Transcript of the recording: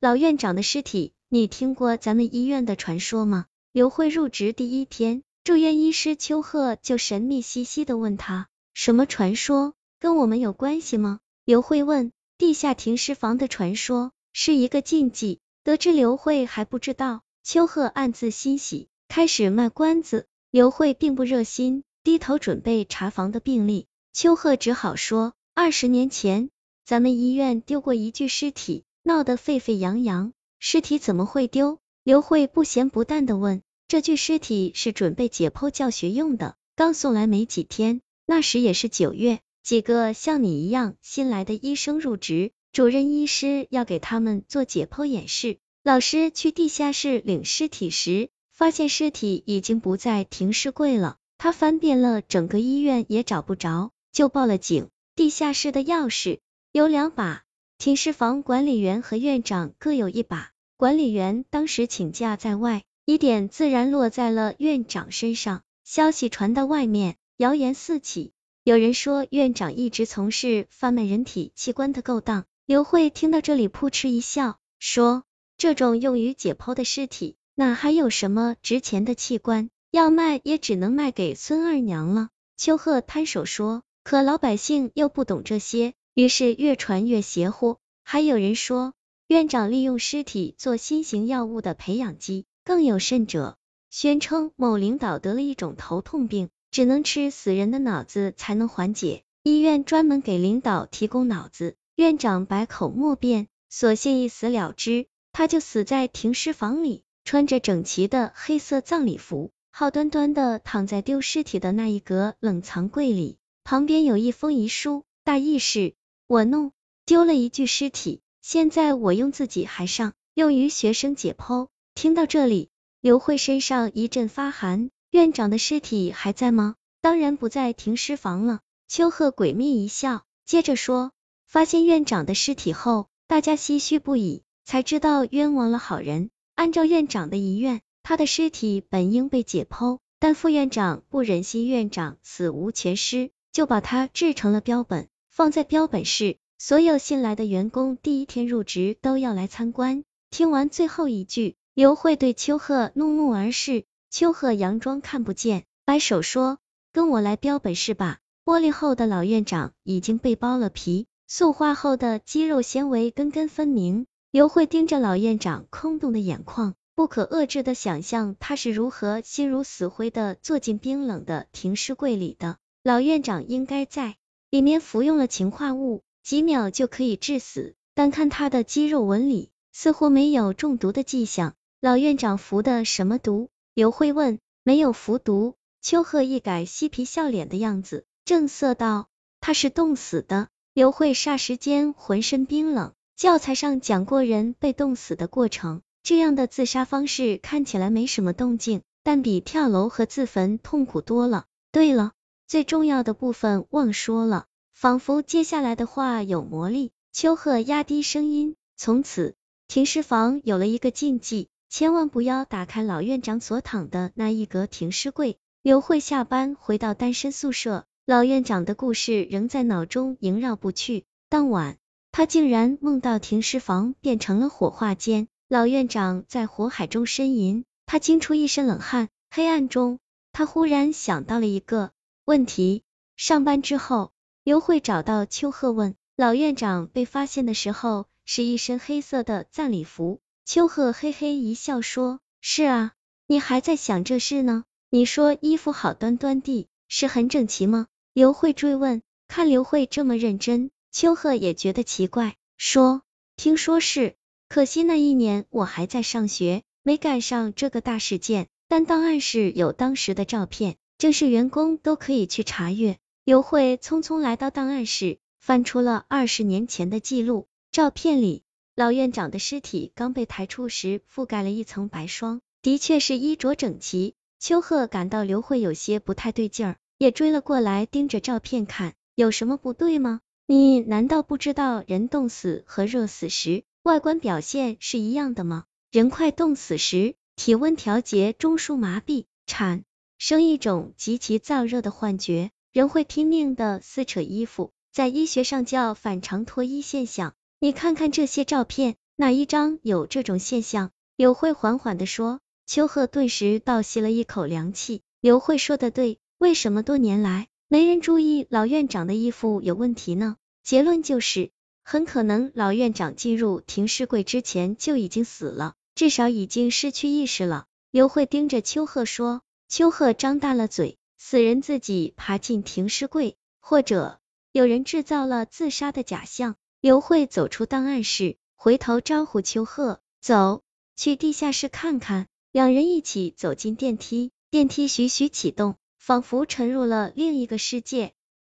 老院长的尸体，你听过咱们医院的传说吗？刘慧入职第一天，住院医师邱贺就神秘兮兮的问他，什么传说？跟我们有关系吗？刘慧问。地下停尸房的传说是一个禁忌。得知刘慧还不知道，邱贺暗自欣喜，开始卖关子。刘慧并不热心，低头准备查房的病历。邱贺只好说，二十年前，咱们医院丢过一具尸体。闹得沸沸扬扬，尸体怎么会丢？刘慧不咸不淡的问。这具尸体是准备解剖教学用的，刚送来没几天，那时也是九月，几个像你一样新来的医生入职，主任医师要给他们做解剖演示。老师去地下室领尸体时，发现尸体已经不在停尸柜了，他翻遍了整个医院也找不着，就报了警。地下室的钥匙有两把。寝室房管理员和院长各有一把，管理员当时请假在外，疑点自然落在了院长身上。消息传到外面，谣言四起，有人说院长一直从事贩卖人体器官的勾当。刘慧听到这里，扑哧一笑，说：“这种用于解剖的尸体，哪还有什么值钱的器官？要卖也只能卖给孙二娘了。”秋鹤摊手说：“可老百姓又不懂这些。”于是越传越邪乎，还有人说院长利用尸体做新型药物的培养基，更有甚者，宣称某领导得了一种头痛病，只能吃死人的脑子才能缓解，医院专门给领导提供脑子，院长百口莫辩，索性一死了之。他就死在停尸房里，穿着整齐的黑色葬礼服，好端端的躺在丢尸体的那一格冷藏柜里，旁边有一封遗书，大意是。我弄丢了一具尸体，现在我用自己还上，用于学生解剖。听到这里，刘慧身上一阵发寒。院长的尸体还在吗？当然不在停尸房了。秋鹤诡秘一笑，接着说，发现院长的尸体后，大家唏嘘不已，才知道冤枉了好人。按照院长的遗愿，他的尸体本应被解剖，但副院长不忍心院长死无全尸，就把他制成了标本。放在标本室，所有新来的员工第一天入职都要来参观。听完最后一句，刘慧对秋鹤怒目而视。秋鹤佯装看不见，摆手说：“跟我来标本室吧。”玻璃后的老院长已经被剥了皮，塑化后的肌肉纤维根根分明。刘慧盯着老院长空洞的眼眶，不可遏制的想象他是如何心如死灰的坐进冰冷的停尸柜里的。老院长应该在。里面服用了氰化物，几秒就可以致死，但看他的肌肉纹理，似乎没有中毒的迹象。老院长服的什么毒？刘慧问。没有服毒。秋鹤一改嬉皮笑脸的样子，正色道：“他是冻死的。”刘慧霎时间浑身冰冷。教材上讲过人被冻死的过程，这样的自杀方式看起来没什么动静，但比跳楼和自焚痛苦多了。对了。最重要的部分忘说了，仿佛接下来的话有魔力。秋鹤压低声音，从此停尸房有了一个禁忌，千万不要打开老院长所躺的那一格停尸柜。刘慧下班回到单身宿舍，老院长的故事仍在脑中萦绕不去。当晚，他竟然梦到停尸房变成了火化间，老院长在火海中呻吟，他惊出一身冷汗。黑暗中，他忽然想到了一个。问题，上班之后，刘慧找到秋鹤问，老院长被发现的时候是一身黑色的葬礼服。秋鹤嘿嘿一笑说，是啊，你还在想这事呢？你说衣服好端端的，是很整齐吗？刘慧追问，看刘慧这么认真，秋鹤也觉得奇怪，说，听说是，可惜那一年我还在上学，没赶上这个大事件，但档案室有当时的照片。正式员工都可以去查阅。刘慧匆匆来到档案室，翻出了二十年前的记录。照片里，老院长的尸体刚被抬出时覆盖了一层白霜，的确是衣着整齐。秋鹤感到刘慧有些不太对劲儿，也追了过来，盯着照片看。有什么不对吗？你难道不知道人冻死和热死时外观表现是一样的吗？人快冻死时，体温调节中枢麻痹，产。生一种极其燥热的幻觉，人会拼命的撕扯衣服，在医学上叫反常脱衣现象。你看看这些照片，哪一张有这种现象？刘慧缓缓的说。秋鹤顿时倒吸了一口凉气。刘慧说的对，为什么多年来没人注意老院长的衣服有问题呢？结论就是，很可能老院长进入停尸柜之前就已经死了，至少已经失去意识了。刘慧盯着秋鹤说。秋鹤张大了嘴，死人自己爬进停尸柜，或者有人制造了自杀的假象。刘慧走出档案室，回头招呼秋鹤走，去地下室看看。两人一起走进电梯，电梯徐徐启动，仿佛沉入了另一个世界。